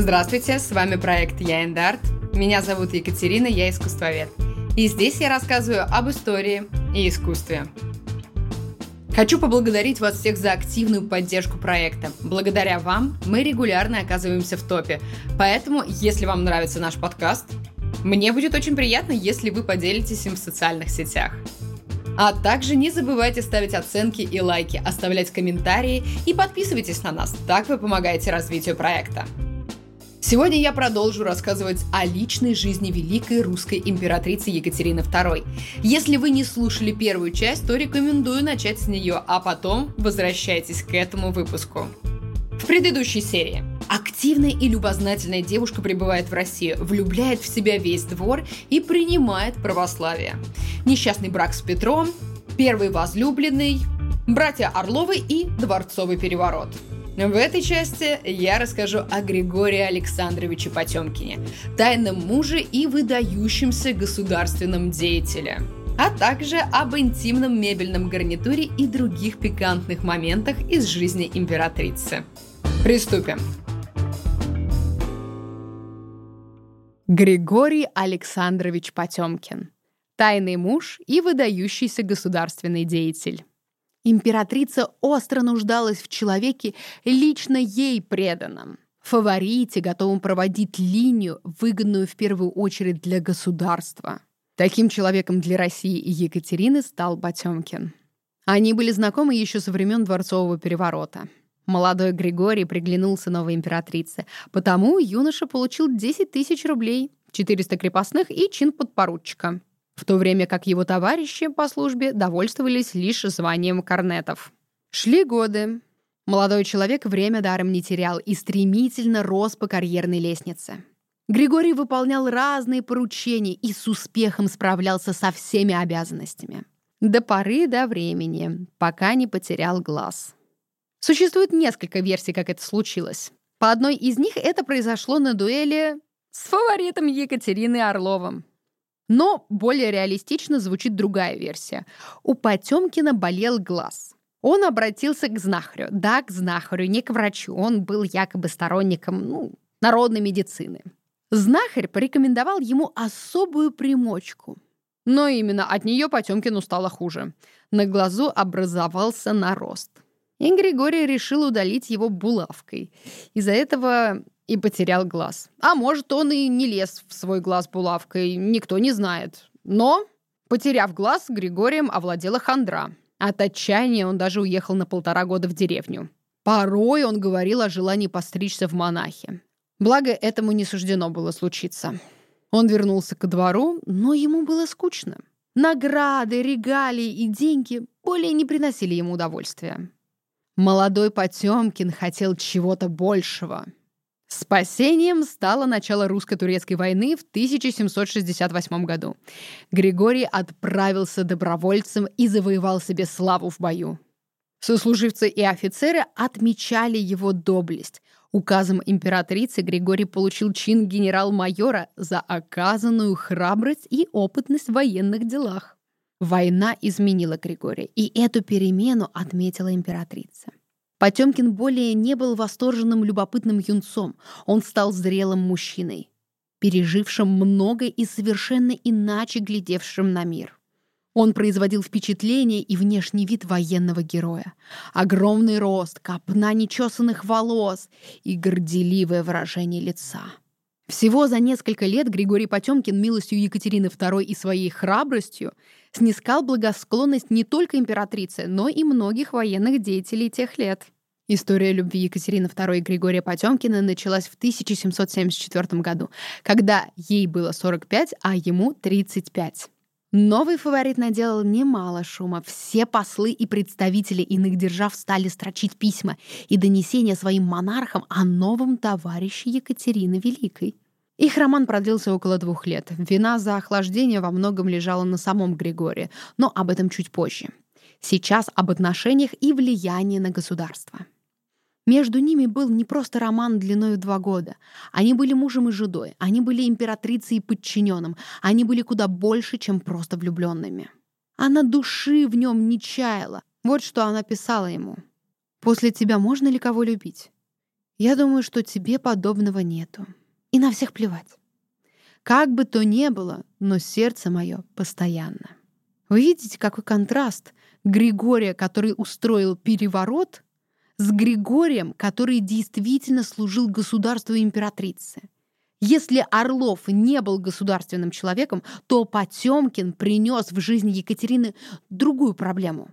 Здравствуйте, с вами проект Я Эндарт. Меня зовут Екатерина, я искусствовед. И здесь я рассказываю об истории и искусстве. Хочу поблагодарить вас всех за активную поддержку проекта. Благодаря вам мы регулярно оказываемся в топе. Поэтому, если вам нравится наш подкаст, мне будет очень приятно, если вы поделитесь им в социальных сетях. А также не забывайте ставить оценки и лайки, оставлять комментарии и подписывайтесь на нас. Так вы помогаете развитию проекта. Сегодня я продолжу рассказывать о личной жизни великой русской императрицы Екатерины II. Если вы не слушали первую часть, то рекомендую начать с нее, а потом возвращайтесь к этому выпуску. В предыдущей серии Активная и любознательная девушка прибывает в Россию, влюбляет в себя весь двор и принимает православие. Несчастный брак с Петром, первый возлюбленный, братья Орловы и дворцовый переворот – в этой части я расскажу о Григории Александровиче Потемкине, тайном муже и выдающемся государственном деятеле а также об интимном мебельном гарнитуре и других пикантных моментах из жизни императрицы. Приступим. Григорий Александрович Потемкин. Тайный муж и выдающийся государственный деятель. Императрица остро нуждалась в человеке, лично ей преданном. Фаворите, готовом проводить линию, выгодную в первую очередь для государства. Таким человеком для России и Екатерины стал Потемкин. Они были знакомы еще со времен Дворцового переворота. Молодой Григорий приглянулся новой императрице, потому юноша получил 10 тысяч рублей, 400 крепостных и чин подпоручика в то время как его товарищи по службе довольствовались лишь званием корнетов. Шли годы. Молодой человек время даром не терял и стремительно рос по карьерной лестнице. Григорий выполнял разные поручения и с успехом справлялся со всеми обязанностями. До поры до времени, пока не потерял глаз. Существует несколько версий, как это случилось. По одной из них это произошло на дуэли с фаворитом Екатерины Орловым. Но более реалистично звучит другая версия. У Потемкина болел глаз. Он обратился к знахарю. Да, к знахарю, не к врачу. Он был якобы сторонником ну, народной медицины. Знахарь порекомендовал ему особую примочку. Но именно от нее Потемкину стало хуже. На глазу образовался нарост. И Григорий решил удалить его булавкой. Из-за этого и потерял глаз. А может, он и не лез в свой глаз булавкой, никто не знает. Но, потеряв глаз, Григорием овладела хандра. От отчаяния он даже уехал на полтора года в деревню. Порой он говорил о желании постричься в монахи. Благо, этому не суждено было случиться. Он вернулся ко двору, но ему было скучно. Награды, регалии и деньги более не приносили ему удовольствия. Молодой Потемкин хотел чего-то большего — Спасением стало начало русско-турецкой войны в 1768 году. Григорий отправился добровольцем и завоевал себе славу в бою. Сослуживцы и офицеры отмечали его доблесть. Указом императрицы Григорий получил чин генерал-майора за оказанную храбрость и опытность в военных делах. Война изменила Григория, и эту перемену отметила императрица. Потемкин более не был восторженным любопытным юнцом. Он стал зрелым мужчиной, пережившим много и совершенно иначе глядевшим на мир. Он производил впечатление и внешний вид военного героя. Огромный рост, копна нечесанных волос и горделивое выражение лица. Всего за несколько лет Григорий Потемкин милостью Екатерины II и своей храбростью снискал благосклонность не только императрицы, но и многих военных деятелей тех лет. История любви Екатерины II и Григория Потемкина началась в 1774 году, когда ей было 45, а ему 35. Новый фаворит наделал немало шума. Все послы и представители иных держав стали строчить письма и донесения своим монархам о новом товарище Екатерины Великой. Их роман продлился около двух лет. Вина за охлаждение во многом лежала на самом Григории, но об этом чуть позже. Сейчас об отношениях и влиянии на государство. Между ними был не просто роман длиной два года. Они были мужем и женой, они были императрицей и подчиненным, они были куда больше, чем просто влюбленными. Она души в нем не чаяла. Вот что она писала ему. «После тебя можно ли кого любить? Я думаю, что тебе подобного нету. И на всех плевать. Как бы то ни было, но сердце мое постоянно. Вы видите, какой контраст Григория, который устроил переворот, с Григорием, который действительно служил государству императрицы. Если Орлов не был государственным человеком, то Потемкин принес в жизнь Екатерины другую проблему.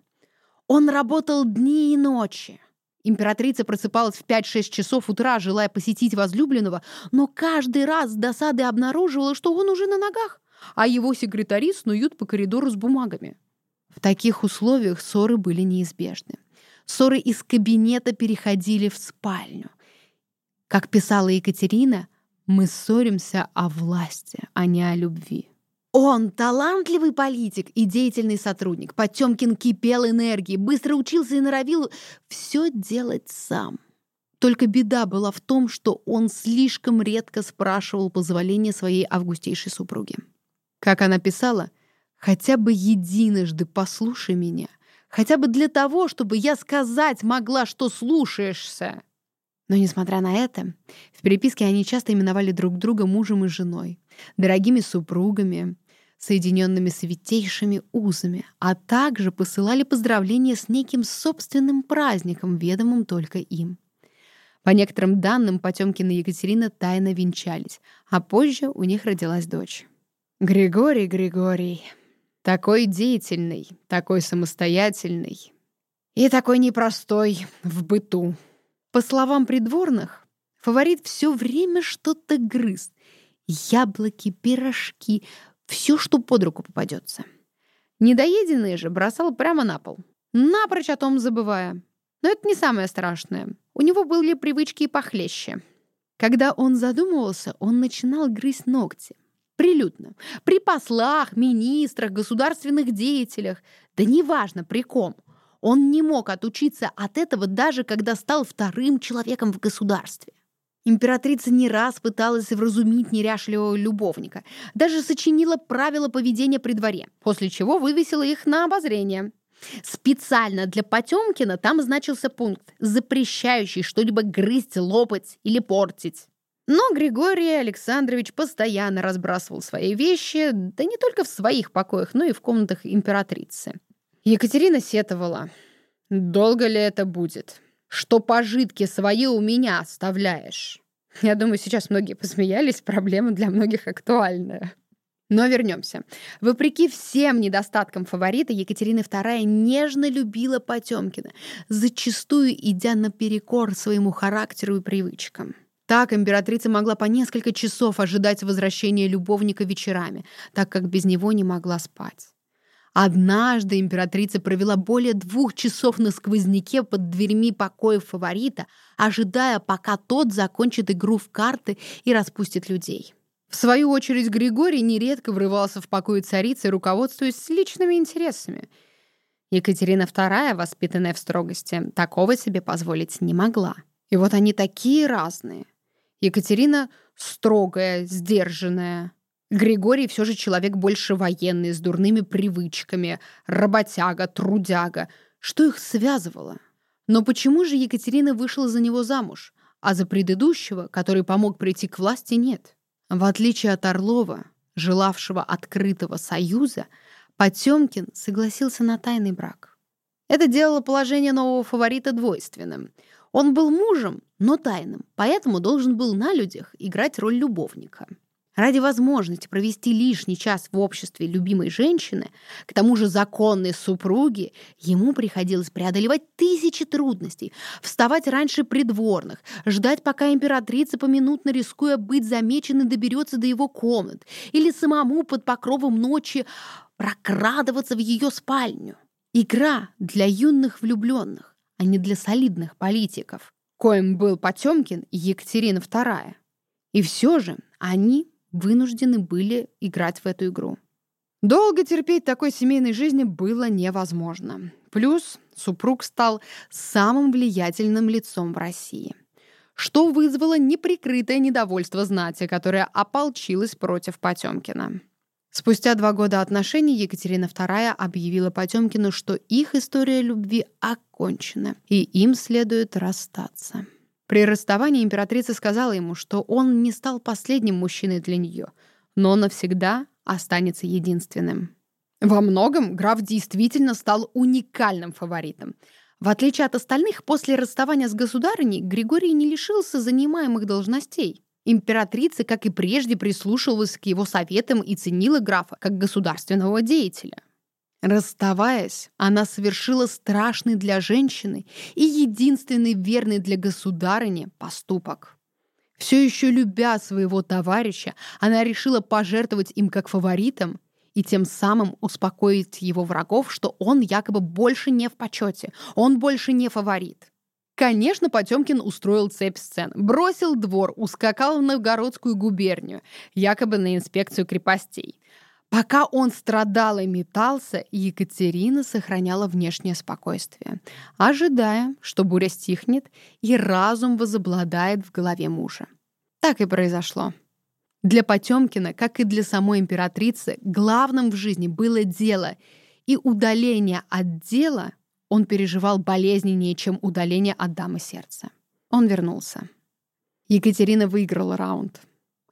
Он работал дни и ночи. Императрица просыпалась в 5-6 часов утра, желая посетить возлюбленного, но каждый раз с досады обнаруживала, что он уже на ногах, а его секретари снуют по коридору с бумагами. В таких условиях ссоры были неизбежны. Ссоры из кабинета переходили в спальню. Как писала Екатерина, мы ссоримся о власти, а не о любви. Он талантливый политик и деятельный сотрудник. Потемкин кипел энергией, быстро учился и норовил все делать сам. Только беда была в том, что он слишком редко спрашивал позволения своей августейшей супруги. Как она писала, «Хотя бы единожды послушай меня, хотя бы для того, чтобы я сказать могла, что слушаешься». Но, несмотря на это, в переписке они часто именовали друг друга мужем и женой, дорогими супругами, соединенными святейшими узами, а также посылали поздравления с неким собственным праздником, ведомым только им. По некоторым данным, Потемкин и Екатерина тайно венчались, а позже у них родилась дочь. Григорий, Григорий, такой деятельный, такой самостоятельный и такой непростой в быту. По словам придворных, фаворит все время что-то грыз. Яблоки, пирожки, все, что под руку попадется. Недоеденные же бросал прямо на пол, напрочь о том забывая. Но это не самое страшное. У него были привычки и похлеще. Когда он задумывался, он начинал грызть ногти. Прилюдно. При послах, министрах, государственных деятелях. Да неважно, при ком. Он не мог отучиться от этого даже когда стал вторым человеком в государстве. Императрица не раз пыталась вразумить неряшливого любовника, даже сочинила правила поведения при дворе, после чего вывесила их на обозрение. Специально для Потемкина там значился пункт, запрещающий что-либо грызть, лопать или портить. Но Григорий Александрович постоянно разбрасывал свои вещи, да не только в своих покоях, но и в комнатах императрицы. Екатерина сетовала. «Долго ли это будет? Что пожитки свои у меня оставляешь?» Я думаю, сейчас многие посмеялись, проблема для многих актуальная. Но вернемся. Вопреки всем недостаткам фаворита, Екатерина II нежно любила Потемкина, зачастую идя наперекор своему характеру и привычкам. Так императрица могла по несколько часов ожидать возвращения любовника вечерами, так как без него не могла спать. Однажды императрица провела более двух часов на сквозняке под дверьми покоев фаворита, ожидая, пока тот закончит игру в карты и распустит людей. В свою очередь Григорий нередко врывался в покои царицы, руководствуясь личными интересами. Екатерина II, воспитанная в строгости, такого себе позволить не могла. И вот они такие разные. Екатерина строгая, сдержанная, Григорий все же человек больше военный, с дурными привычками, работяга, трудяга. Что их связывало? Но почему же Екатерина вышла за него замуж, а за предыдущего, который помог прийти к власти, нет? В отличие от Орлова, желавшего открытого союза, Потемкин согласился на тайный брак. Это делало положение нового фаворита двойственным. Он был мужем, но тайным, поэтому должен был на людях играть роль любовника. Ради возможности провести лишний час в обществе любимой женщины, к тому же законной супруги, ему приходилось преодолевать тысячи трудностей, вставать раньше придворных, ждать, пока императрица, поминутно рискуя быть замеченной, доберется до его комнат, или самому под покровом ночи прокрадываться в ее спальню. Игра для юных влюбленных, а не для солидных политиков, коим был Потемкин и Екатерина II. И все же они вынуждены были играть в эту игру. Долго терпеть такой семейной жизни было невозможно. Плюс супруг стал самым влиятельным лицом в России, что вызвало неприкрытое недовольство знати, которая ополчилась против Потемкина. Спустя два года отношений Екатерина II объявила Потемкину, что их история любви окончена, и им следует расстаться. При расставании императрица сказала ему, что он не стал последним мужчиной для нее, но навсегда останется единственным. Во многом граф действительно стал уникальным фаворитом. В отличие от остальных, после расставания с государыней Григорий не лишился занимаемых должностей. Императрица, как и прежде, прислушивалась к его советам и ценила графа как государственного деятеля. Расставаясь, она совершила страшный для женщины и единственный верный для государыни поступок. Все еще любя своего товарища, она решила пожертвовать им как фаворитом и тем самым успокоить его врагов, что он якобы больше не в почете, он больше не фаворит. Конечно, Потемкин устроил цепь сцен. Бросил двор, ускакал в Новгородскую губернию, якобы на инспекцию крепостей. Пока он страдал и метался, Екатерина сохраняла внешнее спокойствие, ожидая, что буря стихнет и разум возобладает в голове мужа. Так и произошло. Для Потемкина, как и для самой императрицы, главным в жизни было дело, и удаление от дела он переживал болезненнее, чем удаление от дамы сердца. Он вернулся. Екатерина выиграла раунд.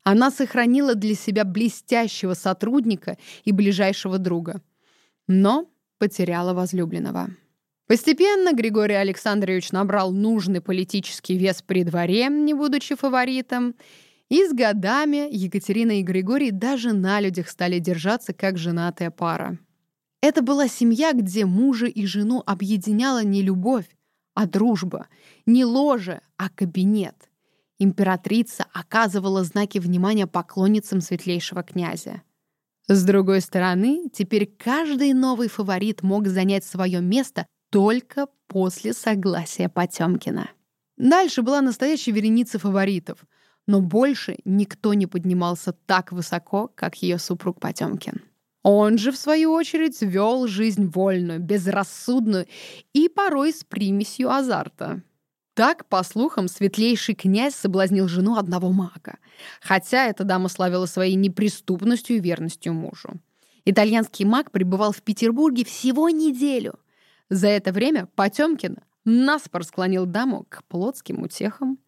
Она сохранила для себя блестящего сотрудника и ближайшего друга, но потеряла возлюбленного. Постепенно Григорий Александрович набрал нужный политический вес при дворе, не будучи фаворитом, и с годами Екатерина и Григорий даже на людях стали держаться как женатая пара. Это была семья, где мужа и жену объединяла не любовь, а дружба, не ложе, а кабинет — императрица оказывала знаки внимания поклонницам светлейшего князя. С другой стороны, теперь каждый новый фаворит мог занять свое место только после согласия Потемкина. Дальше была настоящая вереница фаворитов, но больше никто не поднимался так высоко, как ее супруг Потемкин. Он же, в свою очередь, вел жизнь вольную, безрассудную и порой с примесью азарта. Так, по слухам, светлейший князь соблазнил жену одного мага, хотя эта дама славила своей неприступностью и верностью мужу. Итальянский маг пребывал в Петербурге всего неделю. За это время Потемкин наспор склонил даму к плотским утехам.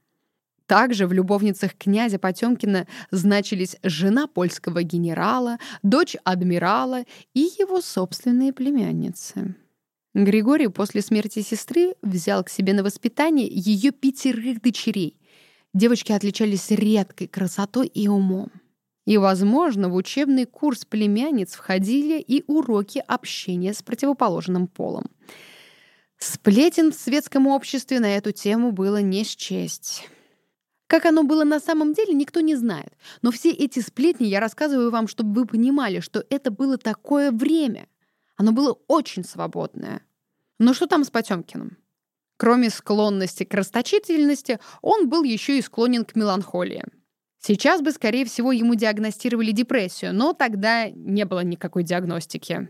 Также в любовницах князя Потемкина значились жена польского генерала, дочь адмирала и его собственные племянницы. Григорий после смерти сестры взял к себе на воспитание ее пятерых дочерей. Девочки отличались редкой красотой и умом. И, возможно, в учебный курс племянниц входили и уроки общения с противоположным полом. Сплетен в светском обществе на эту тему было не счесть. Как оно было на самом деле, никто не знает. Но все эти сплетни я рассказываю вам, чтобы вы понимали, что это было такое время. Оно было очень свободное. Но что там с Потемкиным? Кроме склонности к расточительности, он был еще и склонен к меланхолии. Сейчас бы, скорее всего, ему диагностировали депрессию, но тогда не было никакой диагностики.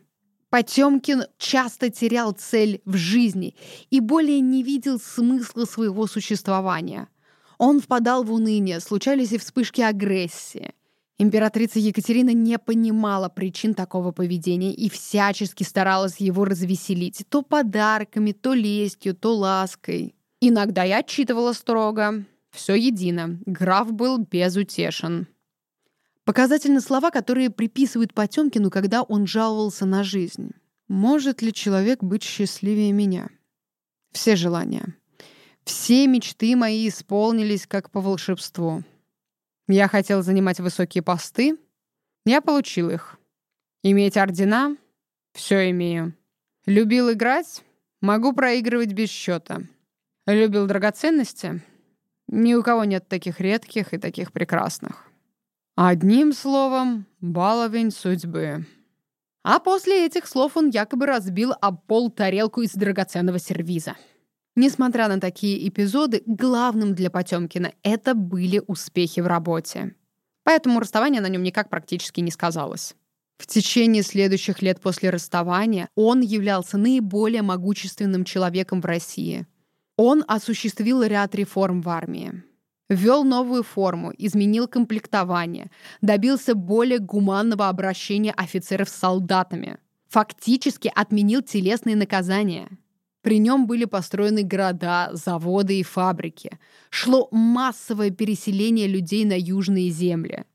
Потемкин часто терял цель в жизни и более не видел смысла своего существования. Он впадал в уныние, случались и вспышки агрессии. Императрица Екатерина не понимала причин такого поведения и всячески старалась его развеселить то подарками, то лестью, то лаской. Иногда я отчитывала строго. Все едино. Граф был безутешен. Показательны слова, которые приписывают Потемкину, когда он жаловался на жизнь. «Может ли человек быть счастливее меня?» Все желания. Все мечты мои исполнились как по волшебству. Я хотел занимать высокие посты. Я получил их. Иметь ордена — все имею. Любил играть — могу проигрывать без счета. Любил драгоценности — ни у кого нет таких редких и таких прекрасных. Одним словом, баловень судьбы. А после этих слов он якобы разбил об пол тарелку из драгоценного сервиза. Несмотря на такие эпизоды, главным для Потемкина это были успехи в работе. Поэтому расставание на нем никак практически не сказалось. В течение следующих лет после расставания он являлся наиболее могущественным человеком в России. Он осуществил ряд реформ в армии. Ввел новую форму, изменил комплектование, добился более гуманного обращения офицеров с солдатами. Фактически отменил телесные наказания – При нем были построены города, заводы и фабрики. Шло массовое переселение людей на южные земли.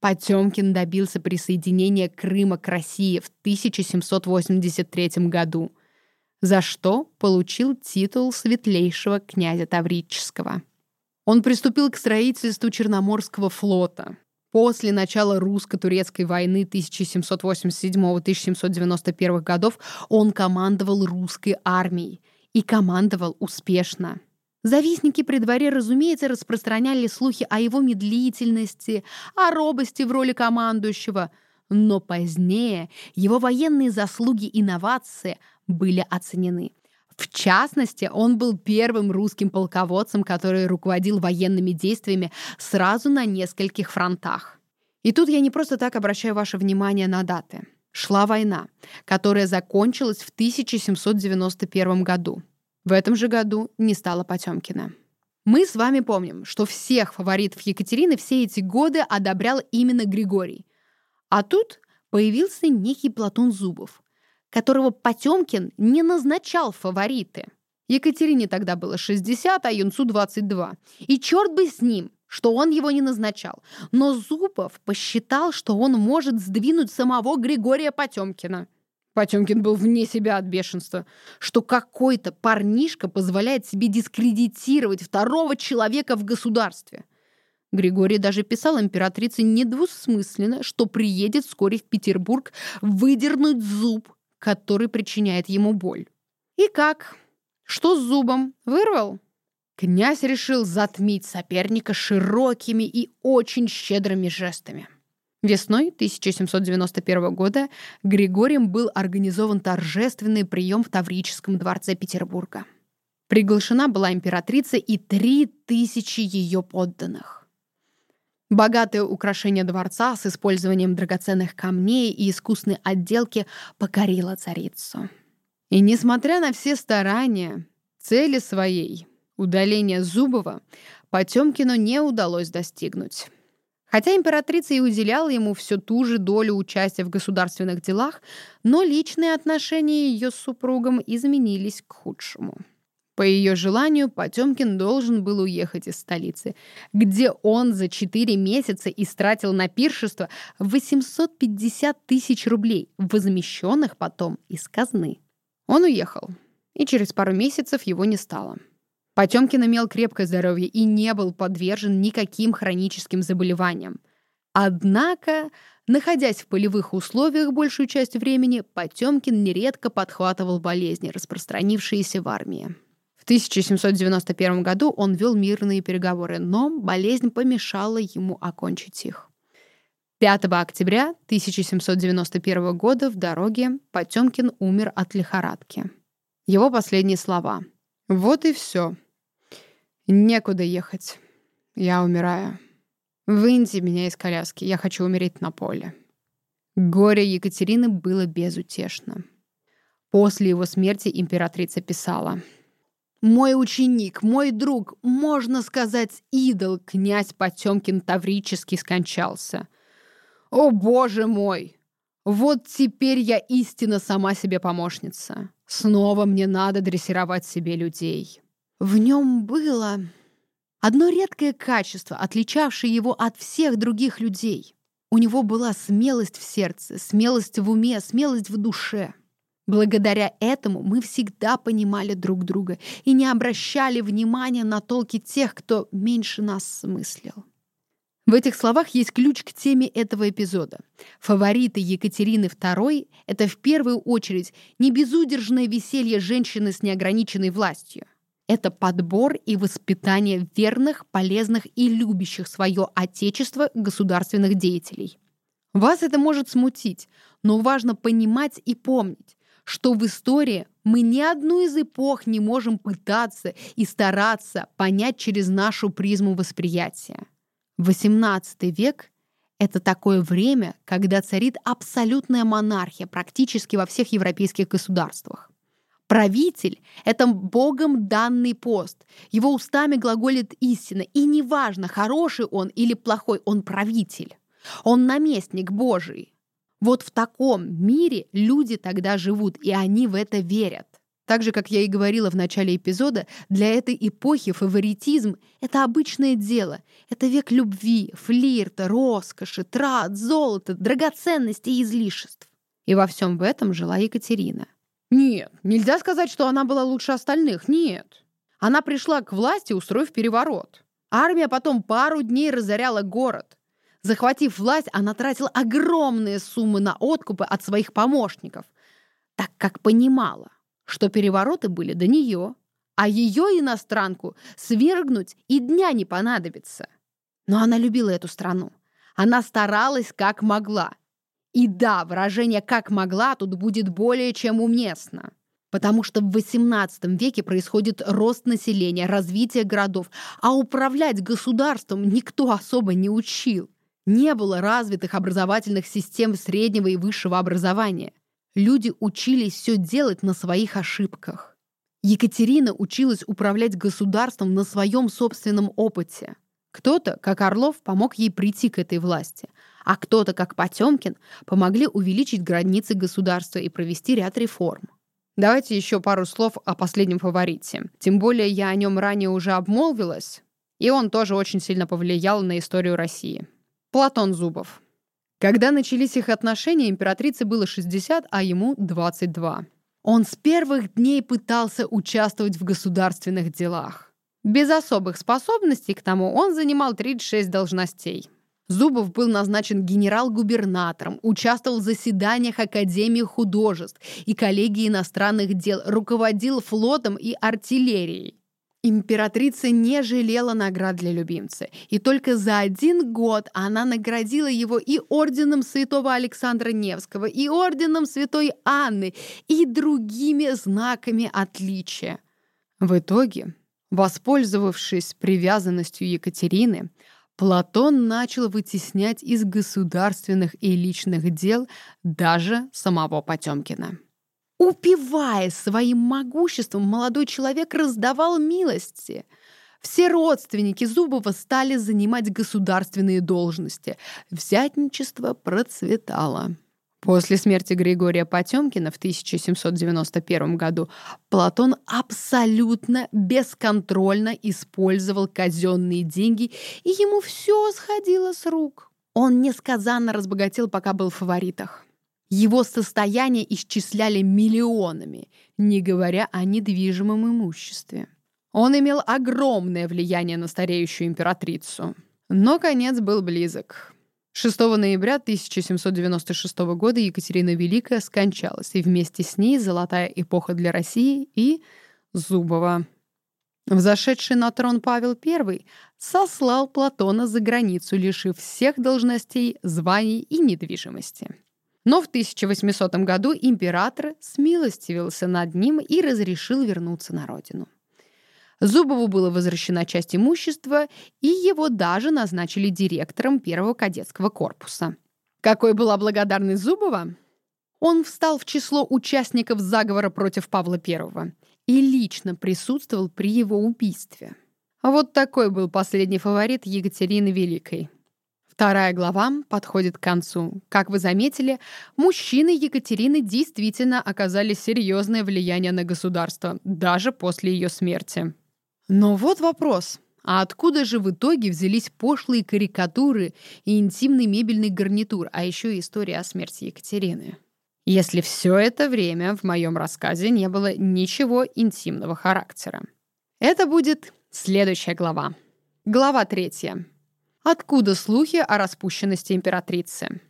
Потемкин добился присоединения Крыма к России в 1783 году, за что получил титул светлейшего князя Таврического. Он приступил к строительству Черноморского флота. После начала русско-турецкой войны 1787-1791 годов он командовал русской армией и командовал успешно. Завистники при дворе, разумеется, распространяли слухи о его медлительности, о робости в роли командующего, но позднее его военные заслуги и инновации были оценены. В частности, он был первым русским полководцем, который руководил военными действиями сразу на нескольких фронтах. И тут я не просто так обращаю ваше внимание на даты. Шла война, которая закончилась в 1791 году. В этом же году не стало Потемкина. Мы с вами помним, что всех фаворитов Екатерины все эти годы одобрял именно Григорий. А тут появился некий Платон Зубов, которого Потемкин не назначал фавориты. Екатерине тогда было 60, а Юнцу 22. И черт бы с ним, что он его не назначал. Но Зубов посчитал, что он может сдвинуть самого Григория Потемкина. Потемкин был вне себя от бешенства, что какой-то парнишка позволяет себе дискредитировать второго человека в государстве. Григорий даже писал императрице недвусмысленно, что приедет вскоре в Петербург выдернуть зуб, который причиняет ему боль. И как? Что с зубом? Вырвал? Князь решил затмить соперника широкими и очень щедрыми жестами. Весной 1791 года Григорием был организован торжественный прием в Таврическом дворце Петербурга. Приглашена была императрица и три тысячи ее подданных. Богатое украшение дворца с использованием драгоценных камней и искусной отделки покорило царицу. И несмотря на все старания, цели своей, удаления Зубова, Потемкину не удалось достигнуть. Хотя императрица и уделяла ему всю ту же долю участия в государственных делах, но личные отношения ее с супругом изменились к худшему. По ее желанию Потемкин должен был уехать из столицы, где он за 4 месяца истратил на пиршество 850 тысяч рублей, возмещенных потом из казны. Он уехал, и через пару месяцев его не стало. Потемкин имел крепкое здоровье и не был подвержен никаким хроническим заболеваниям. Однако, находясь в полевых условиях большую часть времени, Потемкин нередко подхватывал болезни, распространившиеся в армии. В 1791 году он вел мирные переговоры, но болезнь помешала ему окончить их. 5 октября 1791 года в дороге Потемкин умер от лихорадки. Его последние слова. «Вот и все. Некуда ехать. Я умираю. Выньте меня из коляски. Я хочу умереть на поле. Горе Екатерины было безутешно. После его смерти императрица писала. «Мой ученик, мой друг, можно сказать, идол, князь Потемкин Таврический скончался. О, боже мой! Вот теперь я истинно сама себе помощница. Снова мне надо дрессировать себе людей». В нем было одно редкое качество, отличавшее его от всех других людей. У него была смелость в сердце, смелость в уме, смелость в душе. Благодаря этому мы всегда понимали друг друга и не обращали внимания на толки тех, кто меньше нас смыслил. В этих словах есть ключ к теме этого эпизода. Фавориты Екатерины II — это в первую очередь не безудержное веселье женщины с неограниченной властью. Это подбор и воспитание верных, полезных и любящих свое отечество государственных деятелей. Вас это может смутить, но важно понимать и помнить, что в истории мы ни одну из эпох не можем пытаться и стараться понять через нашу призму восприятия. XVIII век — это такое время, когда царит абсолютная монархия практически во всех европейских государствах. Правитель — это Богом данный пост. Его устами глаголит истина. И неважно, хороший он или плохой, он правитель. Он наместник Божий. Вот в таком мире люди тогда живут, и они в это верят. Так же, как я и говорила в начале эпизода, для этой эпохи фаворитизм — это обычное дело. Это век любви, флирта, роскоши, трат, золота, драгоценностей и излишеств. И во всем в этом жила Екатерина. Нет, нельзя сказать, что она была лучше остальных, нет. Она пришла к власти, устроив переворот. Армия потом пару дней разоряла город. Захватив власть, она тратила огромные суммы на откупы от своих помощников, так как понимала, что перевороты были до нее, а ее иностранку свергнуть и дня не понадобится. Но она любила эту страну. Она старалась как могла. И да, выражение «как могла» тут будет более чем уместно. Потому что в XVIII веке происходит рост населения, развитие городов, а управлять государством никто особо не учил. Не было развитых образовательных систем среднего и высшего образования. Люди учились все делать на своих ошибках. Екатерина училась управлять государством на своем собственном опыте. Кто-то, как Орлов, помог ей прийти к этой власти, а кто-то, как Потемкин, помогли увеличить границы государства и провести ряд реформ. Давайте еще пару слов о последнем фаворите. Тем более я о нем ранее уже обмолвилась, и он тоже очень сильно повлиял на историю России. Платон Зубов. Когда начались их отношения, императрице было 60, а ему 22. Он с первых дней пытался участвовать в государственных делах. Без особых способностей к тому он занимал 36 должностей. Зубов был назначен генерал-губернатором, участвовал в заседаниях Академии художеств и коллегии иностранных дел, руководил флотом и артиллерией. Императрица не жалела наград для любимца, и только за один год она наградила его и орденом святого Александра Невского, и орденом святой Анны, и другими знаками отличия. В итоге, воспользовавшись привязанностью Екатерины, Платон начал вытеснять из государственных и личных дел даже самого Потемкина. Упивая своим могуществом, молодой человек раздавал милости. Все родственники Зубова стали занимать государственные должности. Взятничество процветало. После смерти Григория Потемкина в 1791 году Платон абсолютно бесконтрольно использовал казенные деньги, и ему все сходило с рук. Он несказанно разбогател, пока был в фаворитах. Его состояние исчисляли миллионами, не говоря о недвижимом имуществе. Он имел огромное влияние на стареющую императрицу. Но конец был близок. 6 ноября 1796 года Екатерина Великая скончалась, и вместе с ней золотая эпоха для России и Зубова. Взошедший на трон Павел I сослал Платона за границу, лишив всех должностей, званий и недвижимости. Но в 1800 году император смилостивился над ним и разрешил вернуться на родину. Зубову было возвращена часть имущества, и его даже назначили директором первого кадетского корпуса. Какой была благодарность Зубова? Он встал в число участников заговора против Павла I и лично присутствовал при его убийстве. Вот такой был последний фаворит Екатерины Великой. Вторая глава подходит к концу. Как вы заметили, мужчины Екатерины действительно оказали серьезное влияние на государство, даже после ее смерти. Но вот вопрос. А откуда же в итоге взялись пошлые карикатуры и интимный мебельный гарнитур, а еще и история о смерти Екатерины? Если все это время в моем рассказе не было ничего интимного характера. Это будет следующая глава. Глава третья. Откуда слухи о распущенности императрицы?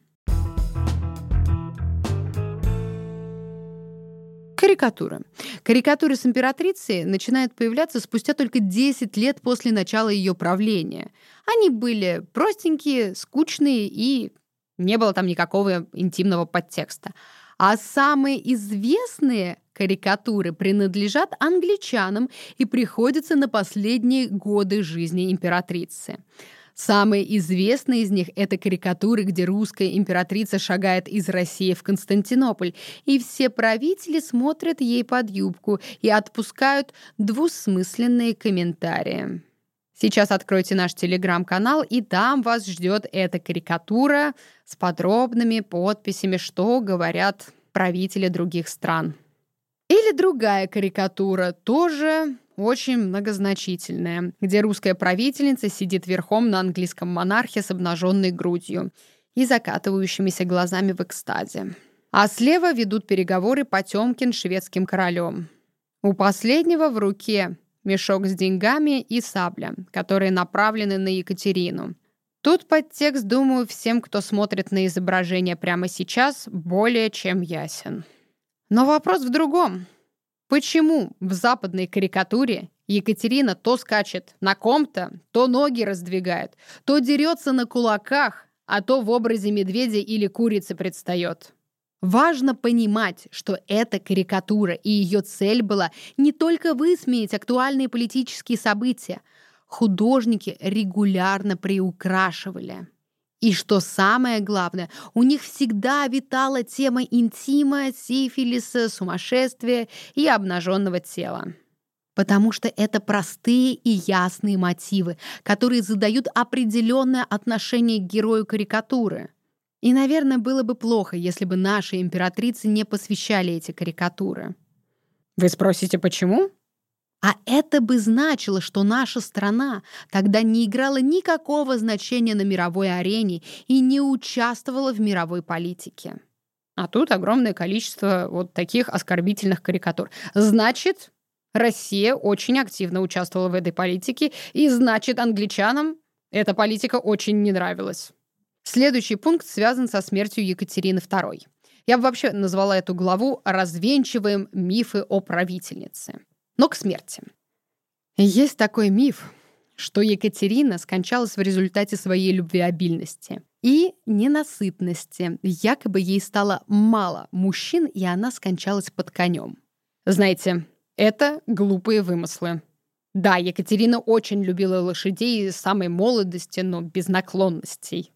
Карикатуры. Карикатуры с императрицей начинают появляться спустя только 10 лет после начала ее правления. Они были простенькие, скучные и не было там никакого интимного подтекста. А самые известные карикатуры принадлежат англичанам и приходятся на последние годы жизни императрицы. Самые известные из них — это карикатуры, где русская императрица шагает из России в Константинополь, и все правители смотрят ей под юбку и отпускают двусмысленные комментарии. Сейчас откройте наш телеграм-канал, и там вас ждет эта карикатура с подробными подписями, что говорят правители других стран. Или другая карикатура, тоже очень многозначительная, где русская правительница сидит верхом на английском монархе с обнаженной грудью и закатывающимися глазами в экстазе. А слева ведут переговоры Потемкин с шведским королем. У последнего в руке мешок с деньгами и сабля, которые направлены на Екатерину. Тут подтекст, думаю, всем, кто смотрит на изображение прямо сейчас, более чем ясен. Но вопрос в другом. Почему в западной карикатуре Екатерина то скачет на ком-то, то ноги раздвигает, то дерется на кулаках, а то в образе медведя или курицы предстает? Важно понимать, что эта карикатура и ее цель была не только высмеять актуальные политические события. Художники регулярно приукрашивали. И что самое главное, у них всегда витала тема интима, сифилиса, сумасшествия и обнаженного тела. Потому что это простые и ясные мотивы, которые задают определенное отношение к герою карикатуры. И, наверное, было бы плохо, если бы наши императрицы не посвящали эти карикатуры. Вы спросите, почему? А это бы значило, что наша страна тогда не играла никакого значения на мировой арене и не участвовала в мировой политике. А тут огромное количество вот таких оскорбительных карикатур. Значит, Россия очень активно участвовала в этой политике, и значит, англичанам эта политика очень не нравилась. Следующий пункт связан со смертью Екатерины II. Я бы вообще назвала эту главу «Развенчиваем мифы о правительнице» но к смерти. Есть такой миф, что Екатерина скончалась в результате своей любвеобильности и ненасытности. Якобы ей стало мало мужчин, и она скончалась под конем. Знаете, это глупые вымыслы. Да, Екатерина очень любила лошадей с самой молодости, но без наклонностей.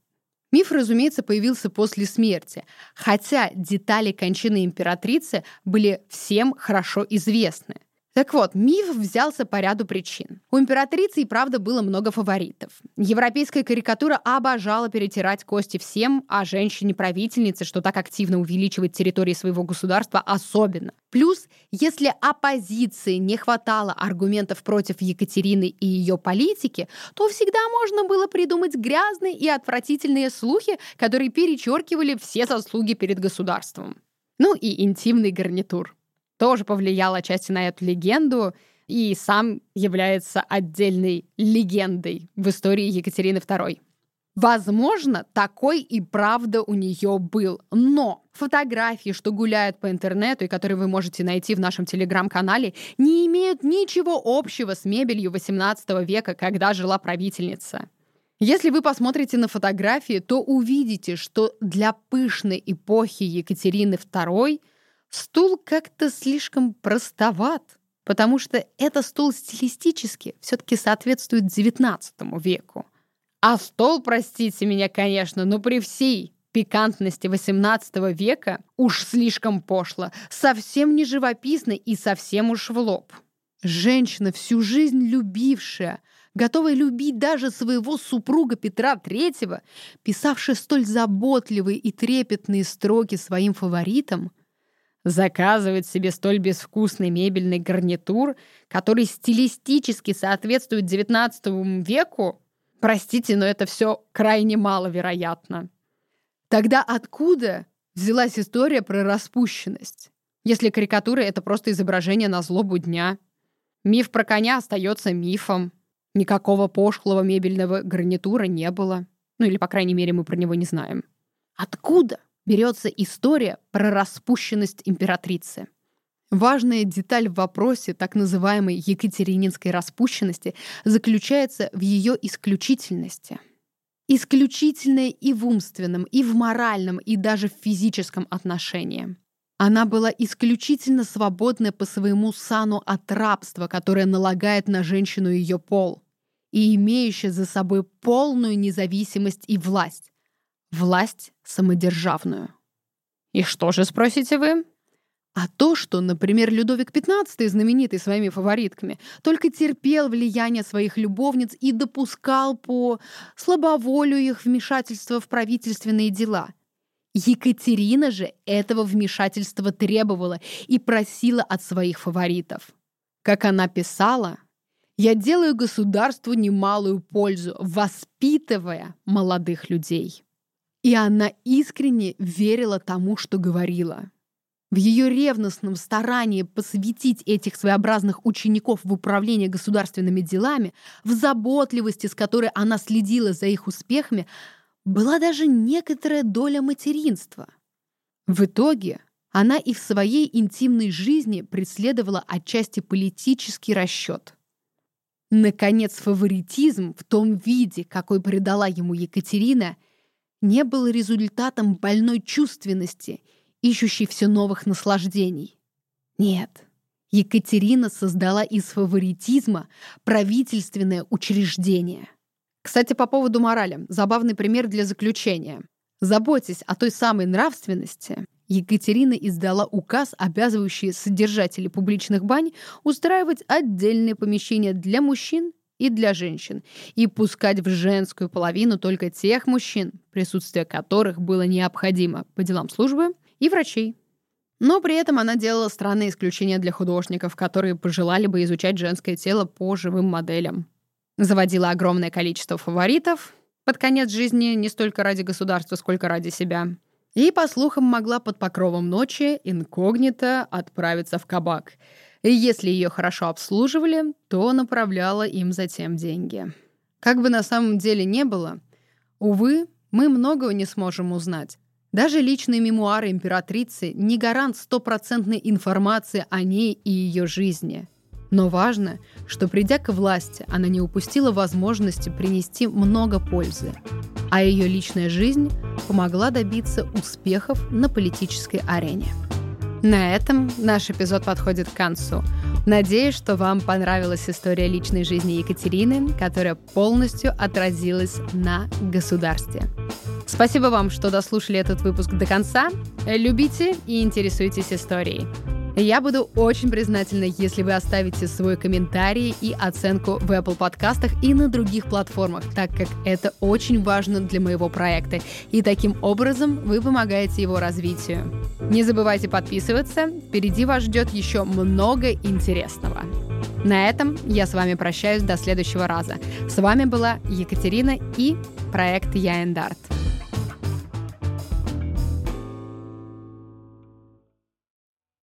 Миф, разумеется, появился после смерти, хотя детали кончины императрицы были всем хорошо известны. Так вот, миф взялся по ряду причин. У императрицы и правда было много фаворитов. Европейская карикатура обожала перетирать кости всем, а женщине-правительнице, что так активно увеличивает территории своего государства, особенно. Плюс, если оппозиции не хватало аргументов против Екатерины и ее политики, то всегда можно было придумать грязные и отвратительные слухи, которые перечеркивали все заслуги перед государством. Ну и интимный гарнитур тоже повлиял отчасти на эту легенду и сам является отдельной легендой в истории Екатерины II. Возможно, такой и правда у нее был. Но фотографии, что гуляют по интернету и которые вы можете найти в нашем телеграм-канале, не имеют ничего общего с мебелью XVIII века, когда жила правительница. Если вы посмотрите на фотографии, то увидите, что для пышной эпохи Екатерины II Стул как-то слишком простоват, потому что этот стул стилистически все-таки соответствует XIX веку. А стол, простите меня, конечно, но при всей пикантности XVIII века уж слишком пошло, совсем не живописно и совсем уж в лоб. Женщина, всю жизнь любившая, готовая любить даже своего супруга Петра III, писавшая столь заботливые и трепетные строки своим фаворитам, Заказывать себе столь безвкусный мебельный гарнитур, который стилистически соответствует XIX веку, простите, но это все крайне маловероятно. Тогда откуда взялась история про распущенность? Если карикатура — это просто изображение на злобу дня. Миф про коня остается мифом. Никакого пошлого мебельного гарнитура не было. Ну или, по крайней мере, мы про него не знаем. Откуда? Берется история про распущенность императрицы. Важная деталь в вопросе так называемой екатерининской распущенности заключается в ее исключительности. Исключительная и в умственном, и в моральном, и даже в физическом отношении. Она была исключительно свободна по своему сану от рабства, которое налагает на женщину ее пол, и имеющая за собой полную независимость и власть, власть самодержавную. И что же, спросите вы? А то, что, например, Людовик XV, знаменитый своими фаворитками, только терпел влияние своих любовниц и допускал по слабоволию их вмешательство в правительственные дела. Екатерина же этого вмешательства требовала и просила от своих фаворитов. Как она писала, «Я делаю государству немалую пользу, воспитывая молодых людей». И она искренне верила тому, что говорила. В ее ревностном старании посвятить этих своеобразных учеников в управление государственными делами, в заботливости, с которой она следила за их успехами, была даже некоторая доля материнства. В итоге она и в своей интимной жизни преследовала отчасти политический расчет. Наконец, фаворитизм в том виде, какой придала ему Екатерина, не был результатом больной чувственности, ищущей все новых наслаждений. Нет, Екатерина создала из фаворитизма правительственное учреждение — кстати, по поводу морали. Забавный пример для заключения. Заботьтесь о той самой нравственности. Екатерина издала указ, обязывающий содержателей публичных бань устраивать отдельные помещения для мужчин и для женщин, и пускать в женскую половину только тех мужчин, присутствие которых было необходимо по делам службы, и врачей. Но при этом она делала странные исключения для художников, которые пожелали бы изучать женское тело по живым моделям заводила огромное количество фаворитов под конец жизни не столько ради государства, сколько ради себя. И, по слухам, могла под покровом ночи инкогнито отправиться в кабак. И если ее хорошо обслуживали, то направляла им затем деньги. Как бы на самом деле не было, увы, мы многого не сможем узнать. Даже личные мемуары императрицы не гарант стопроцентной информации о ней и ее жизни – но важно, что придя к власти, она не упустила возможности принести много пользы, а ее личная жизнь помогла добиться успехов на политической арене. На этом наш эпизод подходит к концу. Надеюсь, что вам понравилась история личной жизни Екатерины, которая полностью отразилась на государстве. Спасибо вам, что дослушали этот выпуск до конца. Любите и интересуйтесь историей. Я буду очень признательна, если вы оставите свой комментарий и оценку в Apple подкастах и на других платформах, так как это очень важно для моего проекта. И таким образом вы помогаете его развитию. Не забывайте подписываться, впереди вас ждет еще много интересного. На этом я с вами прощаюсь до следующего раза. С вами была Екатерина и проект Я Эндарт.